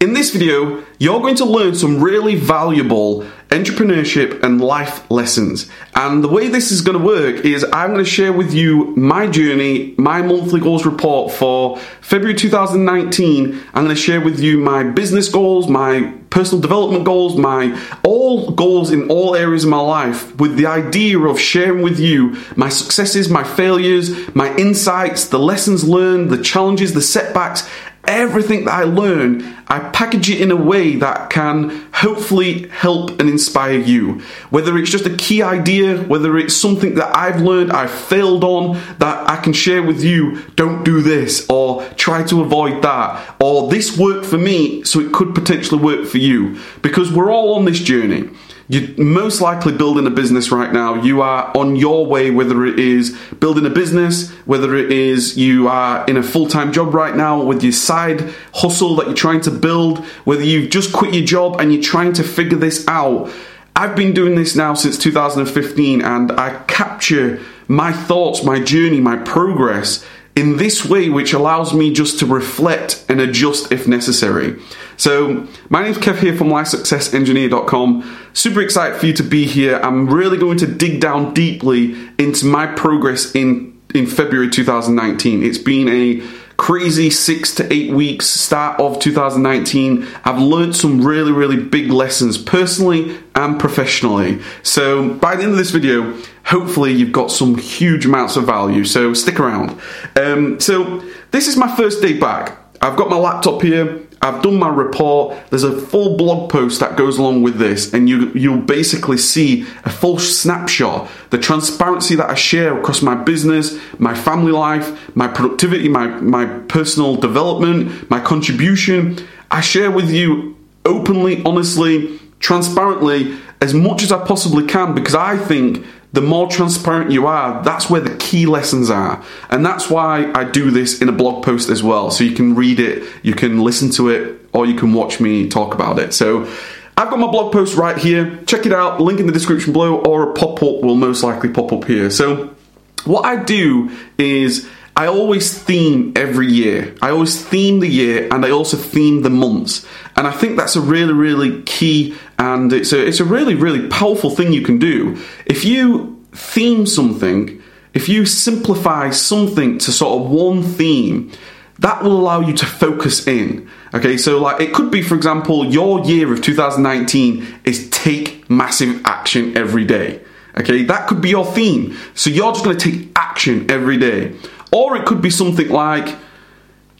In this video, you're going to learn some really valuable entrepreneurship and life lessons. And the way this is going to work is I'm going to share with you my journey, my monthly goals report for February 2019. I'm going to share with you my business goals, my personal development goals, my all goals in all areas of my life with the idea of sharing with you my successes, my failures, my insights, the lessons learned, the challenges, the setbacks, everything that I learn, I package it in a way that can hopefully help and inspire you. Whether it's just a key idea, whether it's something that I've learned, I've failed on, that I can share with you, don't do this, or try to avoid that, or this worked for me, so it could potentially work for you. Because we're all on this journey. You're most likely building a business right now. You are on your way, whether it is building a business, whether it is you are in a full time job right now with your side hustle that you're trying to build, whether you've just quit your job and you're trying to figure this out. I've been doing this now since 2015 and I capture my thoughts, my journey, my progress in this way, which allows me just to reflect and adjust if necessary. So, my name's Kev here from LifeSuccessEngineer.com. Super excited for you to be here. I'm really going to dig down deeply into my progress in, in February 2019. It's been a crazy six to eight weeks start of 2019 i've learned some really really big lessons personally and professionally so by the end of this video hopefully you've got some huge amounts of value so stick around um, so this is my first day back i've got my laptop here I've done my report. There's a full blog post that goes along with this, and you you'll basically see a full snapshot, the transparency that I share across my business, my family life, my productivity, my my personal development, my contribution. I share with you openly, honestly, transparently as much as I possibly can because I think the more transparent you are, that's where the key lessons are. And that's why I do this in a blog post as well. So you can read it, you can listen to it, or you can watch me talk about it. So I've got my blog post right here. Check it out, link in the description below, or a pop up will most likely pop up here. So what I do is I always theme every year. I always theme the year and I also theme the months. And I think that's a really, really key and it's a, it's a really, really powerful thing you can do. If you theme something, if you simplify something to sort of one theme, that will allow you to focus in. Okay, so like it could be, for example, your year of 2019 is take massive action every day. Okay, that could be your theme. So you're just going to take action every day. Or it could be something like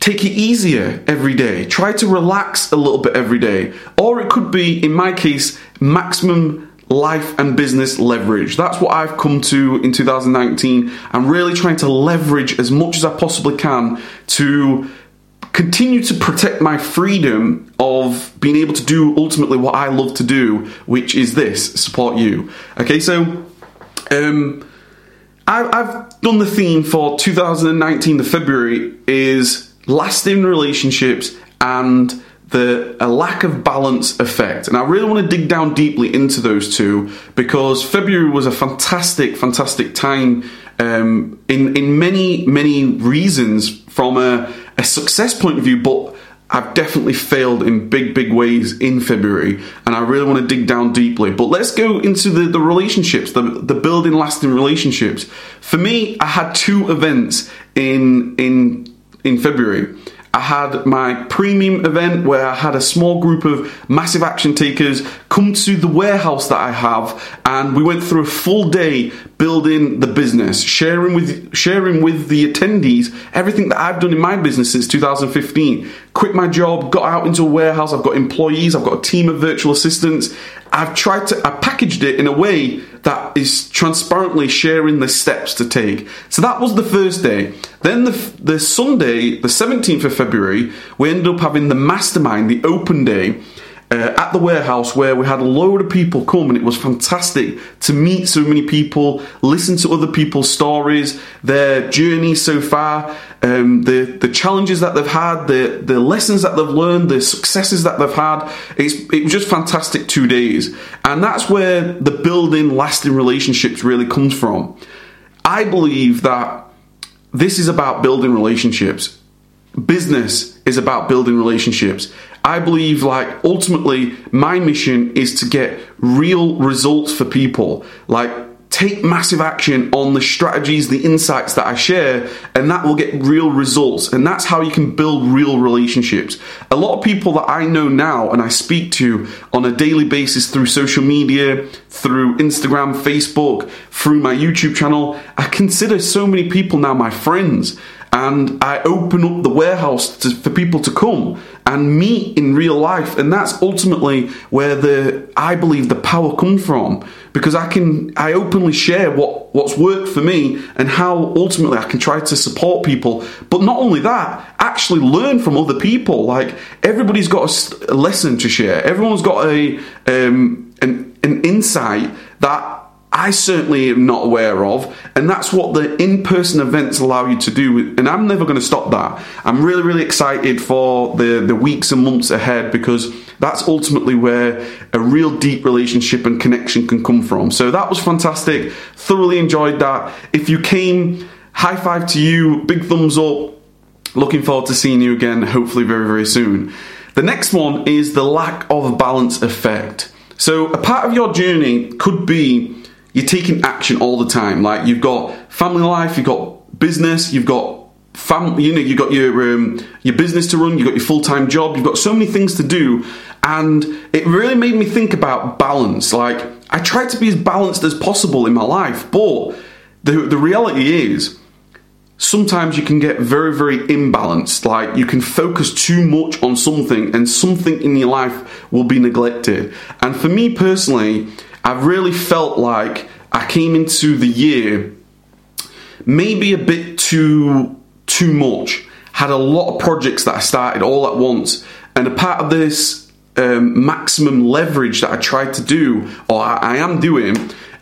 take it easier every day. Try to relax a little bit every day. Or it could be, in my case, maximum life and business leverage. That's what I've come to in 2019. I'm really trying to leverage as much as I possibly can to continue to protect my freedom of being able to do ultimately what I love to do, which is this support you. Okay, so um, I've done the theme for 2019, the February, is lasting relationships and the a lack of balance effect. And I really want to dig down deeply into those two because February was a fantastic, fantastic time um, in in many many reasons from a, a success point of view, but I've definitely failed in big, big ways in February, and I really want to dig down deeply. But let's go into the, the relationships, the, the building lasting relationships. For me, I had two events in in in February. I had my premium event where I had a small group of massive action takers come to the warehouse that I have and we went through a full day building the business, sharing with sharing with the attendees everything that I've done in my business since 2015. Quit my job, got out into a warehouse, I've got employees, I've got a team of virtual assistants. I've tried to I packaged it in a way that is transparently sharing the steps to take. So that was the first day. Then the, the Sunday, the 17th of February, we ended up having the mastermind, the open day. Uh, at the warehouse where we had a load of people come and it was fantastic to meet so many people, listen to other people's stories, their journeys so far, um, the the challenges that they've had, the the lessons that they've learned, the successes that they've had. It's it was just fantastic two days, and that's where the building lasting relationships really comes from. I believe that this is about building relationships. Business is about building relationships. I believe, like, ultimately, my mission is to get real results for people. Like, take massive action on the strategies, the insights that I share, and that will get real results. And that's how you can build real relationships. A lot of people that I know now and I speak to on a daily basis through social media, through Instagram, Facebook, through my YouTube channel, I consider so many people now my friends and I open up the warehouse to, for people to come and meet in real life. And that's ultimately where the I believe the power comes from. Because I can I openly share what what's worked for me and how ultimately I can try to support people. But not only that actually learn from other people. Like everybody's got a, lesson to share. Everyone's got a um, an, an insight that I certainly am not aware of, and that's what the in person events allow you to do. And I'm never going to stop that. I'm really, really excited for the, the weeks and months ahead because that's ultimately where a real deep relationship and connection can come from. So that was fantastic. Thoroughly enjoyed that. If you came, high five to you, big thumbs up. Looking forward to seeing you again, hopefully, very, very soon. The next one is the lack of balance effect. So, a part of your journey could be you're taking action all the time. Like you've got family life, you've got business, you've got family, you know, you've got your um, your business to run, you've got your full time job, you've got so many things to do, and it really made me think about balance. Like I try to be as balanced as possible in my life, but the the reality is. Sometimes you can get very, very imbalanced. Like you can focus too much on something, and something in your life will be neglected. And for me personally, I really felt like I came into the year maybe a bit too too much. Had a lot of projects that I started all at once, and a part of this um, maximum leverage that I tried to do, or I, I am doing,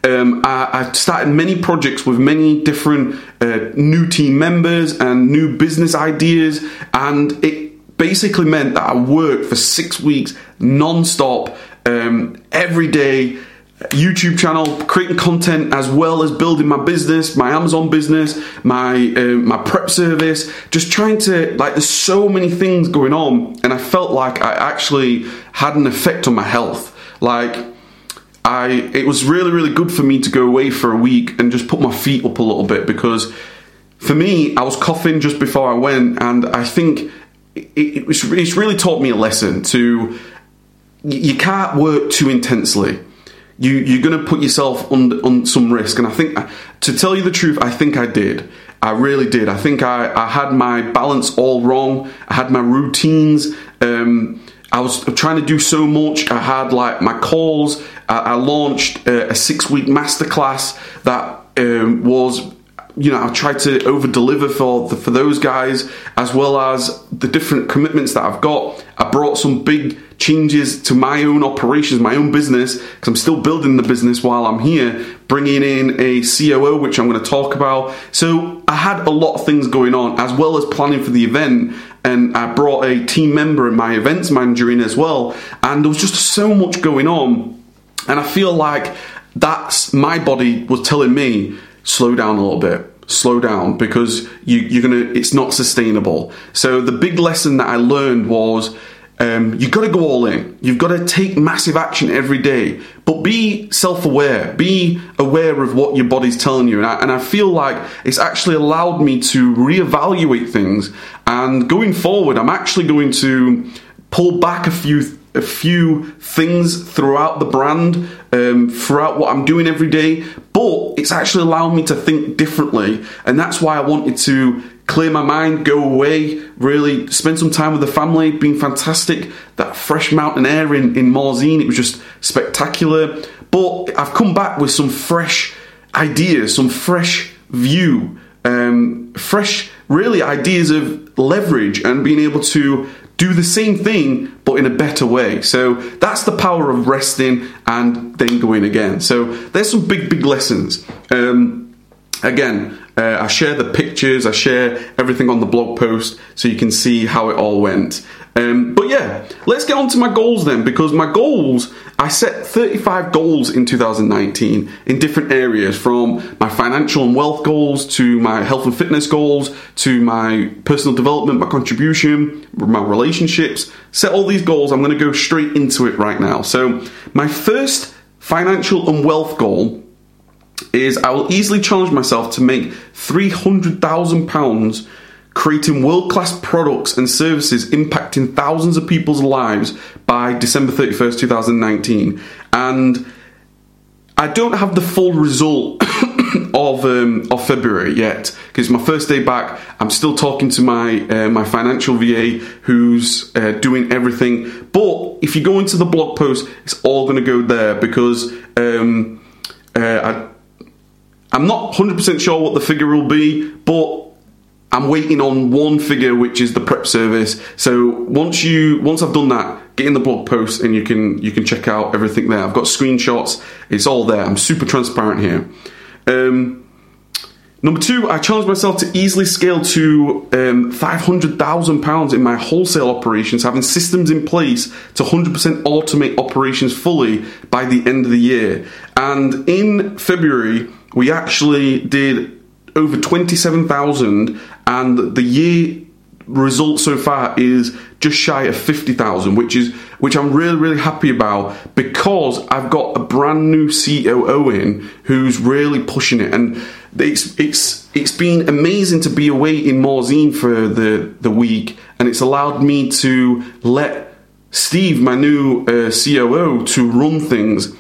um, I, started many projects with many different uh, new team members and new business ideas, and it basically meant that I worked for six weeks non-stop um, every day YouTube channel, creating content as well as building my business, my Amazon business, my uh, my prep service. Just trying to like, there's so many things going on, and I felt like I actually had an effect on my health. Like, I it was really really good for me to go away for a week and just put my feet up a little bit because for me I was coughing just before I went, and I think it, it was, it's really taught me a lesson to you can't work too intensely you you're going to put yourself on on some risk. And I think, to tell you the truth, I think I did. I really did. I think I, I had my balance all wrong. I had my routines. Um, I was trying to do so much. I had like my calls. I, I launched a, a six week masterclass that um, was you know, I tried to over deliver for for those guys as well as the different commitments that I've got. I brought some big changes to my own operations, my own business, because I'm still building the business while I'm here, bringing in a COO, which I'm going to talk about. So I had a lot of things going on as well as planning for the event. And I brought a team member and my events manager in as well. And there was just so much going on. And I feel like that's my body was telling me slow down a little bit slow down because you, are gonna it's not sustainable so the big lesson that i learned was um, you've got to go all in. You've got to take massive action every day, but be self aware. Be aware of what your body's telling you. And I, and I feel like it's actually allowed me to reevaluate things. And going forward, I'm actually going to pull back a few a few things throughout the brand, um, throughout what I'm doing every day, but it's actually allowed me to think differently, and that's why I wanted to clear my mind, go away, really spend some time with the family, been fantastic. That fresh mountain air in, in Morzine, it was just spectacular. But I've come back with some fresh ideas, some fresh view, um, fresh, really ideas of leverage and being able to do the same thing but in a better way. So that's the power of resting and then going again. So there's some big, big lessons. Um, again, uh, I share the pictures, I share everything on the blog post so you can see how it all went. Um, but yeah, let's get on to my goals then, because my goals, I set 35 goals in 2019 in different areas from my financial and wealth goals to my health and fitness goals to my personal development, my contribution, my relationships. Set all these goals. I'm going to go straight into it right now. So, my first financial and wealth goal is I will easily challenge myself to make £300,000 creating world class products and services impacting thousands of people's lives by December 31st, 2019. And I don't have the full result of um, of February yet because my first day back. I'm still talking to my uh, my financial VA who's uh, doing everything. But if you go into the blog post, it's all going to go there because um, uh, I I'm not 100% sure what the figure will be, but I'm waiting on one figure, which is the prep service. So once you once I've done that, get in the blog post and you can you can check out everything there. I've got screenshots. It's all there. I'm super transparent here. Um, number two, I challenged myself to easily scale to um, five hundred thousand pounds in my wholesale operations, having systems in place to hundred percent automate operations fully by the end of the year. And in February, we actually did over 27,000 and the year result so far is just shy of 50,000 which is which I'm really really happy about because I've got a brand new COO in who's really pushing it. And it's it's it's been amazing to be away in Morzine for the the week and it's allowed me to let Steve my new uh, COO to run things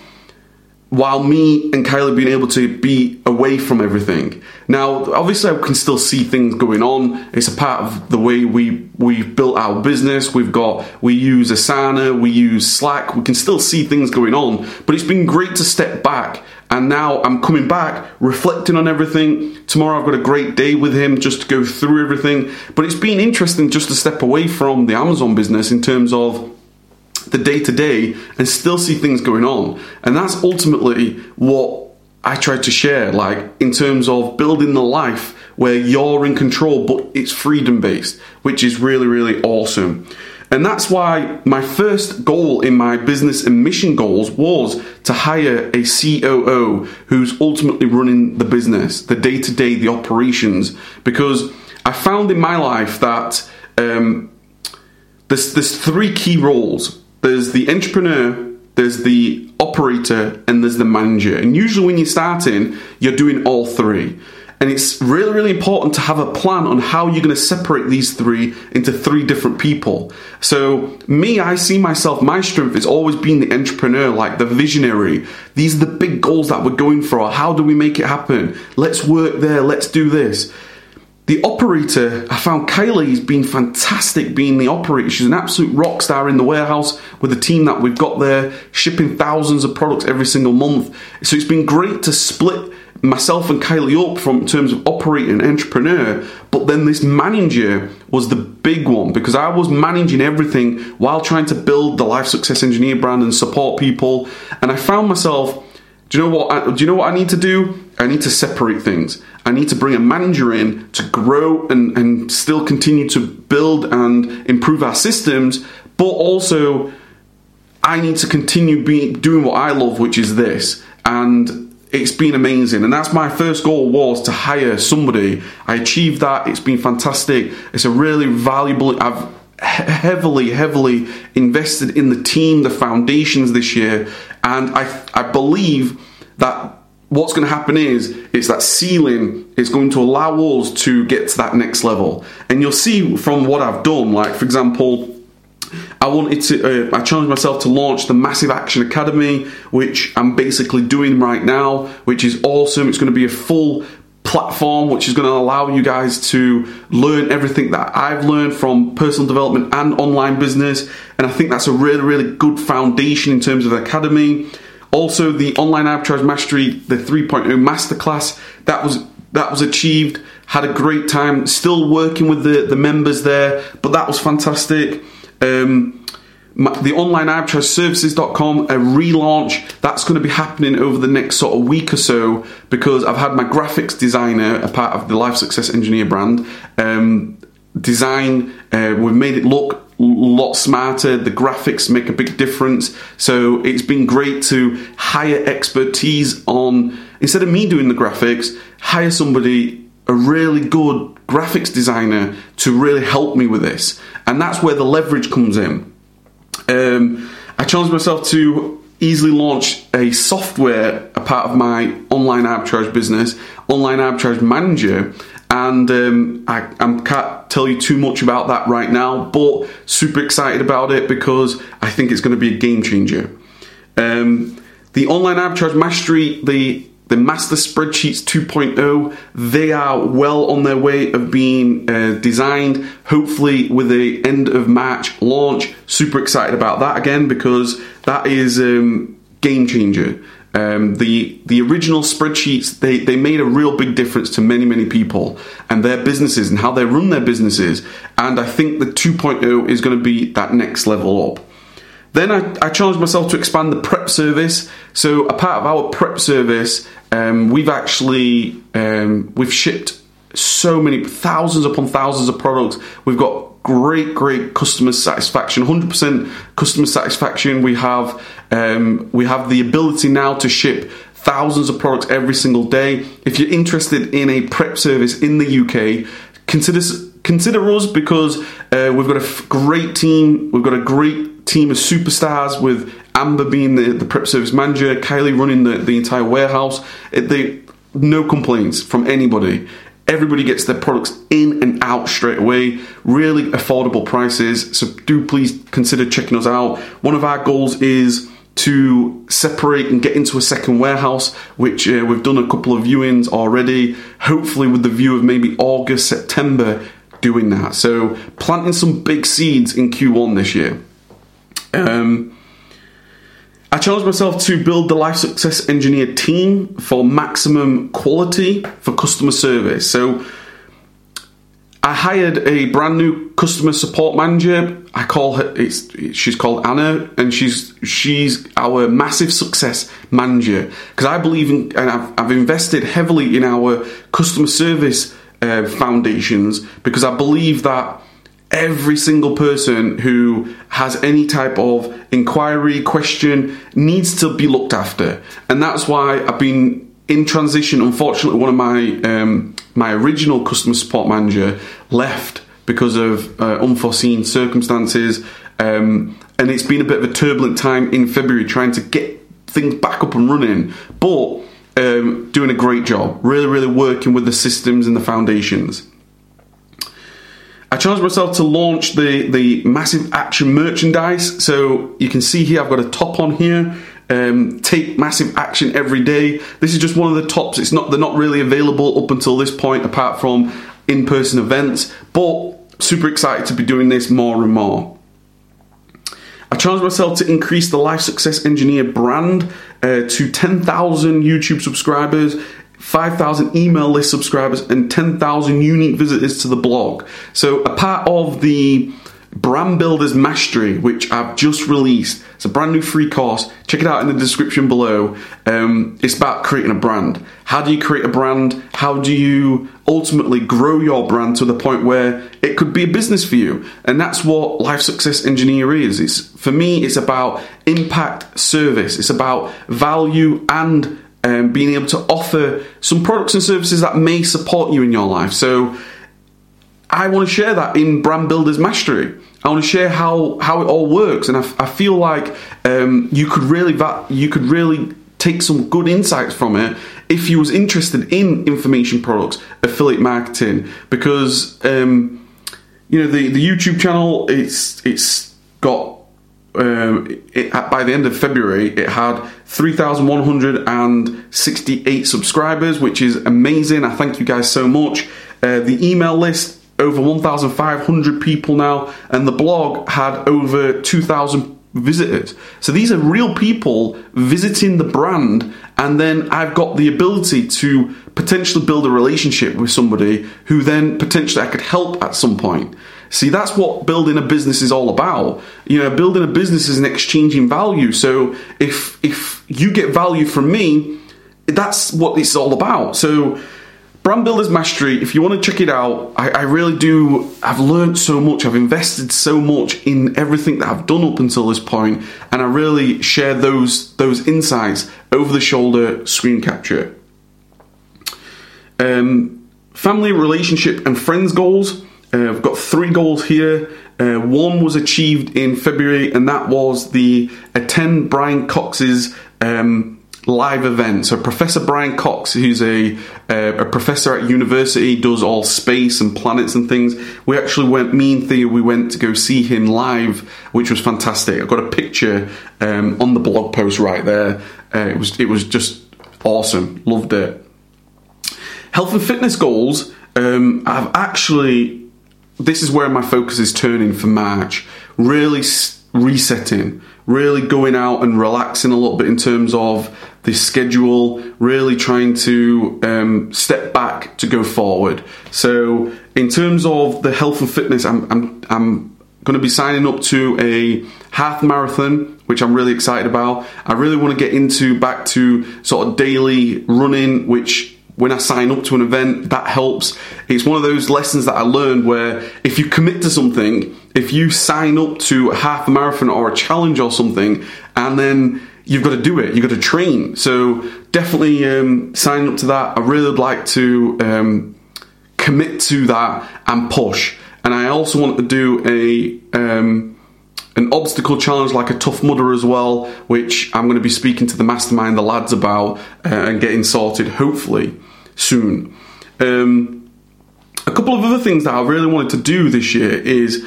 while me and Kylie being able to be away from everything. Now, obviously, I can still see things going on. It's a part of the way we we've built our business. We've got we use Asana, we use Slack. We can still see things going on, but it's been great to step back. And now I'm coming back, reflecting on everything. Tomorrow I've got a great day with him just to go through everything. But it's been interesting just to step away from the Amazon business in terms of the day to day and still see things going on. And that's ultimately what I try to share, like in terms of building the life where you're in control, but it's freedom based, which is really, really awesome. And that's why my first goal in my business and mission goals was to hire a COO who's ultimately running the business, the day to day, the operations, because I found in my life that um, there's, there's three key roles there's the entrepreneur, there's the operator, and there's the manager. And usually, when you're starting, you're doing all three. And it's really, really important to have a plan on how you're going to separate these three into three different people. So, me, I see myself, my strength is always being the entrepreneur, like the visionary. These are the big goals that we're going for. How do we make it happen? Let's work there, let's do this. The operator, I found Kylie's been fantastic being the operator. She's an absolute rock star in the warehouse with the team that we've got there, shipping thousands of products every single month. So it's been great to split myself and Kylie up from in terms of operating entrepreneur. But then this manager was the big one because I was managing everything while trying to build the Life Success Engineer brand and support people. And I found myself do you know what? I, do you know what I need to do? I need to separate things. I need to bring a manager in to grow and, and still continue to build and improve our systems, but also I need to continue being doing what I love, which is this. And it's been amazing, and that's my first goal was to hire somebody. I achieved that. It's been fantastic. It's a really valuable. I've heavily, heavily invested in the team, the foundations this year, and I, I believe that what's going to happen is it's that ceiling is going to allow us to get to that next level. And you'll see from what I've done, like for example, I wanted to, uh, I challenged myself to launch the Massive Action Academy, which I'm basically doing right now, which is awesome. It's going to be a full platform which is going to allow you guys to learn everything that I've learned from personal development and online business. And I think that's a really, really good foundation in terms of the academy. Also, the online arbitrage mastery, the 3.0 masterclass, that was that was achieved. Had a great time. Still working with the, the members there, but that was fantastic. Um, the online arbitrage services.com, a relaunch that's going to be happening over the next sort of week or so because I've had my graphics designer, a part of the Life Success Engineer brand, um, design. Uh, we've made it look lot smarter. The graphics make a big difference. So it's been great to hire expertise on, instead of me doing the graphics, hire somebody, a really good graphics designer to really help me with this. And that's where the leverage comes in. Um, I challenged myself to easily launch a software, a part of my online arbitrage business, online arbitrage manager, and um, I, I, can't tell you too much about that right now, but super excited about it because I think it's going to be a game changer. Um, the online arbitrage mastery, the the master spreadsheets 2.0 they are well on their way of being uh, designed hopefully with the end of march launch super excited about that again because that is um, game changer um, the the original spreadsheets they, they made a real big difference to many many people and their businesses and how they run their businesses and I think the 2.0 is going to be that next level up. Then I, I, challenged myself to expand the prep service. So a part of our prep service, um, we've actually um, we've shipped so many thousands upon thousands of products. We've got great, great customer satisfaction, 100% customer satisfaction. We have um, we have the ability now to ship thousands of products every single day. If you're interested in a prep service in the UK, consider consider us because uh, we've got a great team. We've got a great team of superstars with Amber being the, the prep service manager, Kylie running the, the entire warehouse. It, they, no complaints from anybody. Everybody gets their products in and out straight away. Really affordable prices. So do please consider checking us out. One of our goals is to separate and get into a second warehouse, which uh, we've done a couple of viewings already. Hopefully, with the view of maybe August, September, doing that. So planting some big seeds in Q1 this year. Um, I challenged myself to build the Life Success Engineer team for maximum quality for customer service. So I hired a brand new customer support manager. I call her it's she's called Anna and she's she's our massive success manager because I believe in and I've, I've invested heavily in our customer service uh, foundations because I believe that every single person who has any type of inquiry, question needs to be looked after. And that's why I've been in transition. Unfortunately, one of my um, my original customer support manager left because of uh, unforeseen circumstances. Um, and it's been a bit of a turbulent time in February trying to get things back up and running. But um, doing a great job, really, really working with the systems and the foundations. I challenged myself to launch the, the massive action merchandise. So you can see here I've got a top on here. Um, take massive action every day. This is just one of the tops. It's not they're not really available up until this point, apart from in-person events. But super excited to be doing this more and more. I challenged myself to increase the Life Success Engineer brand uh, to 10,000 YouTube subscribers 5,000 email list subscribers and 10,000 unique visitors to the blog. So, a part of the Brand Builders Mastery, which I've just released, it's a brand new free course. Check it out in the description below. Um, it's about creating a brand. How do you create a brand? How do you ultimately grow your brand to the point where it could be a business for you? And that's what Life Success Engineer is. It's for me, it's about impact service. It's about value and um, being able to offer some products and services that may support you in your life. So I want to share that in Brand Builders Mastery. I want to share how, how it all works, and I, I feel like um, you could really va- you could really take some good insights from it if you was interested in information products, affiliate marketing, because um, you know the, the YouTube channel it's it's got um, it, by the end of February, it had 3,168 subscribers, which is amazing. I thank you guys so much. Uh, the email list, over 1,500 people now, and the blog had over 2,000 visitors. So these are real people visiting the brand, and then I've got the ability to potentially build a relationship with somebody who then potentially I could help at some point. See, that's what building a business is all about. You know, building a business is an exchanging value. So if if you get value from me, that's what it's all about. So Brand Builders Mastery, if you want to check it out, I, I, really do. I've learned so much, I've invested so much in everything that I've done up until this point, and I really share those those insights over the shoulder screen capture. Um, family, relationship, and friends goals. Uh, I've got three goals here. Uh, one was achieved in February, and that was the attend Brian Cox's um, live event. So Professor Brian Cox, who's a uh, a professor at university, does all space and planets and things. We actually went. Me and Thea, we went to go see him live, which was fantastic. I've got a picture um, on the blog post right there. Uh, it was it was just awesome. Loved it. Health and fitness goals. Um, I've actually. This is where my focus is turning for March. Really resetting, really going out and relaxing a little bit in terms of the schedule, really trying to um, step back to go forward. So, in terms of the health and fitness, I'm, I'm, I'm going to be signing up to a half marathon, which I'm really excited about. I really want to get into back to sort of daily running, which when I sign up to an event, that helps. It's one of those lessons that I learned where if you commit to something, if you sign up to a half marathon or a challenge or something, and then you've got to do it, you've got to train. So definitely um, sign up to that. I really would like to um, commit to that and push. And I also want to do a um, an obstacle challenge like a tough mudder as well, which I'm going to be speaking to the mastermind, the lads about, uh, and getting sorted hopefully soon. Um, a couple of other things that I really wanted to do this year is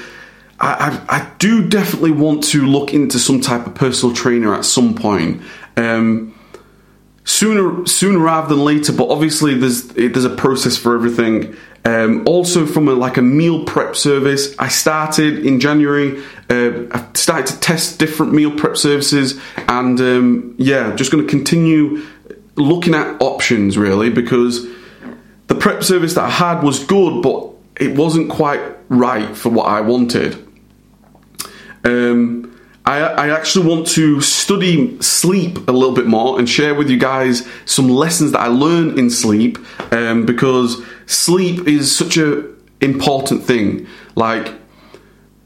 I, I, I, do definitely want to look into some type of personal trainer at some point. Um, sooner sooner rather than later, but obviously there's there's a process for everything. Um, also, from a, like a meal prep service, I started in January. Uh, I started to test different meal prep services, and um, yeah, just going to continue looking at options really because the prep service that I had was good, but it wasn't quite right for what I wanted. Um, I, I, actually want to study sleep a little bit more and share with you guys some lessons that I learn in sleep um, because sleep is such a important thing. Like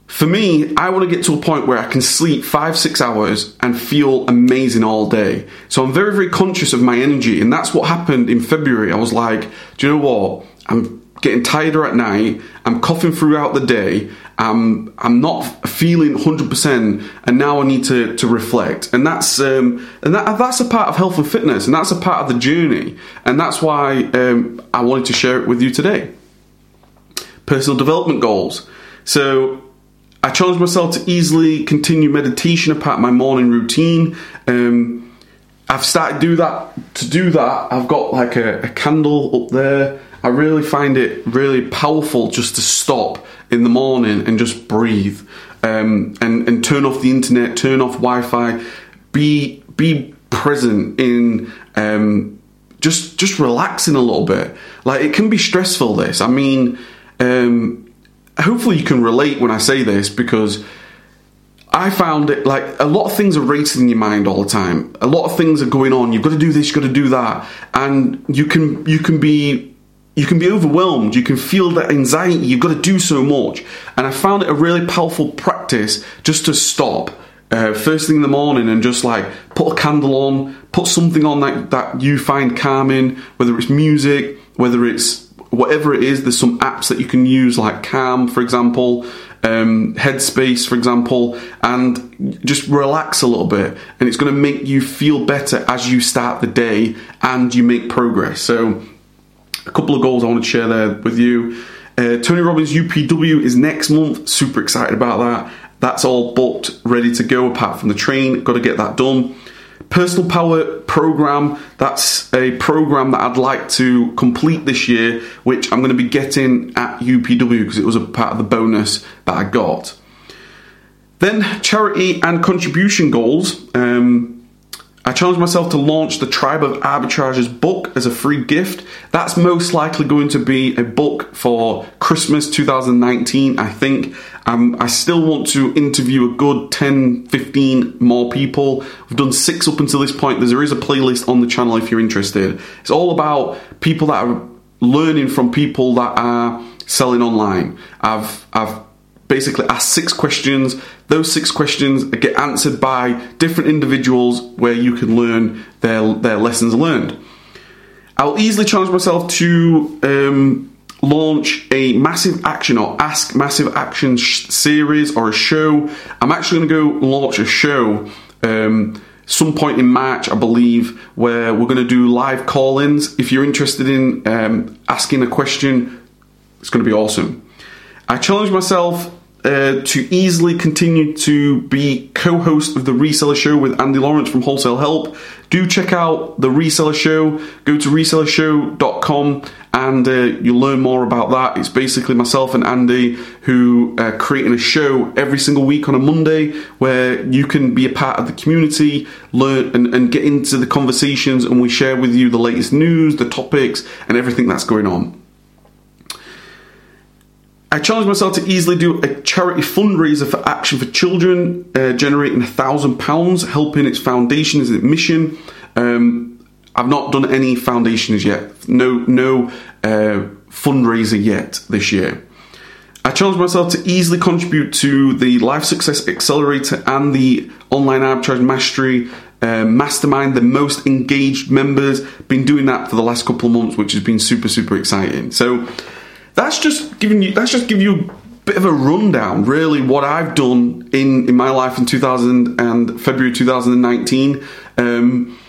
for me, I want to get to a point where I can sleep five, six hours and feel amazing all day. So I'm very, very conscious of my energy, and that's what happened in February. I was like, do you know what? I'm getting tighter at night. I'm coughing throughout the day. I'm I'm not feeling 100%, and now I need to, to reflect. And that's um, and that, that's a part of health and fitness, and that's a part of the journey. And that's why um, I wanted to share it with you today. Personal development goals. So I challenged myself to easily continue meditation a part of my morning routine. Um, I've started do that to do that. I've got like a, a candle up there I really find it really powerful just to stop in the morning and just breathe um, and and turn off the internet, turn off Wi-Fi, be be present in um, just just relaxing a little bit. Like it can be stressful. This, I mean, um, hopefully you can relate when I say this because. I found it like a lot of things are racing in your mind all the time. A lot of things are going on. You've got to do this, you've got to do that, and you can you can be you can be overwhelmed. You can feel that anxiety. You've got to do so much. And I found it a really powerful practice just to stop uh, first thing in the morning and just like put a candle on, put something on that, that you find calming, whether it's music, whether it's whatever it is. There's some apps that you can use, like Calm, for example, um, Headspace, for example, and just relax a little bit. And it's going to make you feel better as you start the day and you make progress. So, a couple of goals I want to share there with you. Uh, Tony Robbins UPW is next month. Super excited about that. That's all booked, ready to go. Apart from the train, got to get that done. Personal Power Program. That's a program that I'd like to complete this year, which I'm going to be getting at UPW because it was a part of the bonus that I got. Then charity and contribution goals. Um, I challenged myself to launch the Tribe of Arbitrages book as a free gift. That's most likely going to be a book for Christmas 2019, I think. Um, I still want to interview a good 10, 15 more people. We've done six up until this point. There is a playlist on the channel if you're interested. It's all about people that are learning from people that are selling online. I've I've basically ask six questions. Those six questions get answered by different individuals where you can learn their their lessons learned. I'll easily challenge myself to um, launch a massive action or ask massive action sh- series or a show. I'm actually going to go launch a show. Um, some point in March, I believe, where we're going to do live call ins. If you're interested in um, asking a question, it's going to be awesome. I challenge myself uh, to easily continue to be co host of the Reseller Show with Andy Lawrence from Wholesale Help. Do check out the Reseller Show. Go to resellershow.com and uh, you'll learn more about that. It's basically myself and Andy who are creating a show every single week on a Monday where you can be a part of the community, learn and, and get into the conversations, and we share with you the latest news, the topics, and everything that's going on. I challenged myself to easily do a charity fundraiser for Action for Children, uh, generating a thousand pounds, helping its foundation as its mission. Um, I've not done any foundations yet, no no uh, fundraiser yet this year. I challenged myself to easily contribute to the Life Success Accelerator and the Online Arbitrage Mastery uh, Mastermind, the most engaged members. Been doing that for the last couple of months, which has been super super exciting. So that's just giving you that's just giving you a bit of a rundown, really, what I've done in in my life in 2000 and February 2019. Um,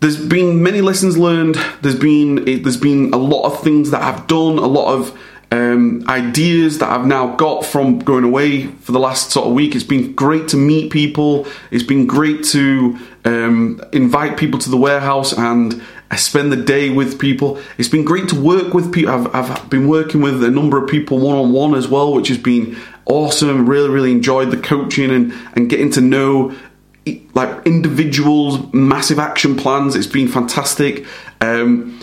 there's been many lessons learned. There's been there's been a lot of things that I've done, a lot of um, ideas that I've now got from going away for the last sort of week. It's been great to meet people. It's been great to um, invite people to the warehouse and I spend the day with people. It's been great to work with people. I've, I've been working with a number of people one on one as well, which has been awesome. Really, really enjoyed the coaching and, and getting to know like individuals, massive action plans. It's been fantastic. Um,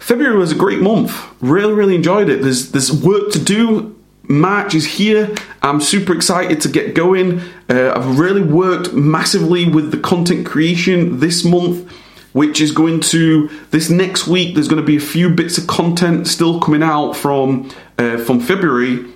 February was a great month. Really, really enjoyed it. There's there's work to do. March is here. I'm super excited to get going. Uh, I've really worked massively with the content creation this month which is going to this next week. There's going to be a few bits of content still coming out from uh, from February,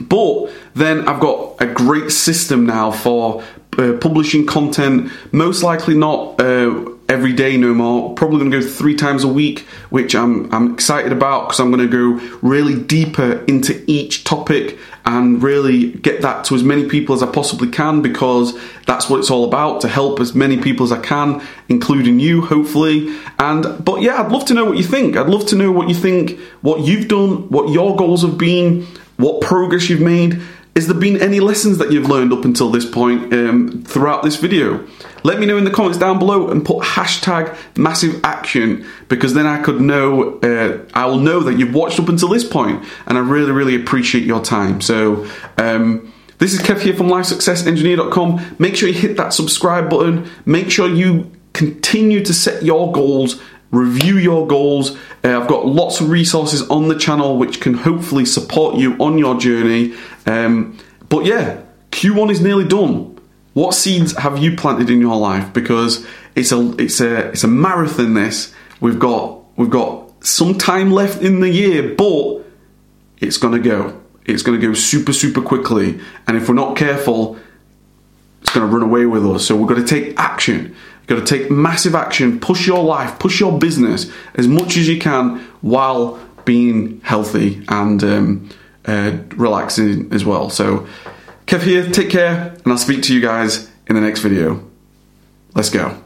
but then I've got a great system now for uh, publishing content. Most likely not. Uh, every day no more. Probably going to go three times a week, which I'm I'm excited about because I'm going to go really deeper into each topic and really get that to as many people as I possibly can because that's what it's all about to help as many people as I can, including you, hopefully. And but yeah, I'd love to know what you think. I'd love to know what you think, what you've done, what your goals have been, what progress you've made. Has there been any lessons that you've learned up until this point um, throughout this video? Let me know in the comments down below and put hashtag massive action because then I could know, uh, I will know that you've watched up until this point and I really, really appreciate your time. So, um, this is Kev here from LifeSuccessEngineer.com. Make sure you hit that subscribe button. Make sure you continue to set your goals review your goals. Uh, I've got lots of resources on the channel which can hopefully support you on your journey. Um, but yeah, Q1 is nearly done. What seeds have you planted in your life? Because it's a it's a it's a marathon. This we've got we've got some time left in the year, but it's gonna go. It's gonna go super super quickly, and if we're not careful, it's gonna run away with us. So we've got to take action. You've got to take massive action, push your life, push your business as much as you can while being healthy and um, uh, relaxing as well. So, Kev here, take care, and I'll speak to you guys in the next video. Let's go.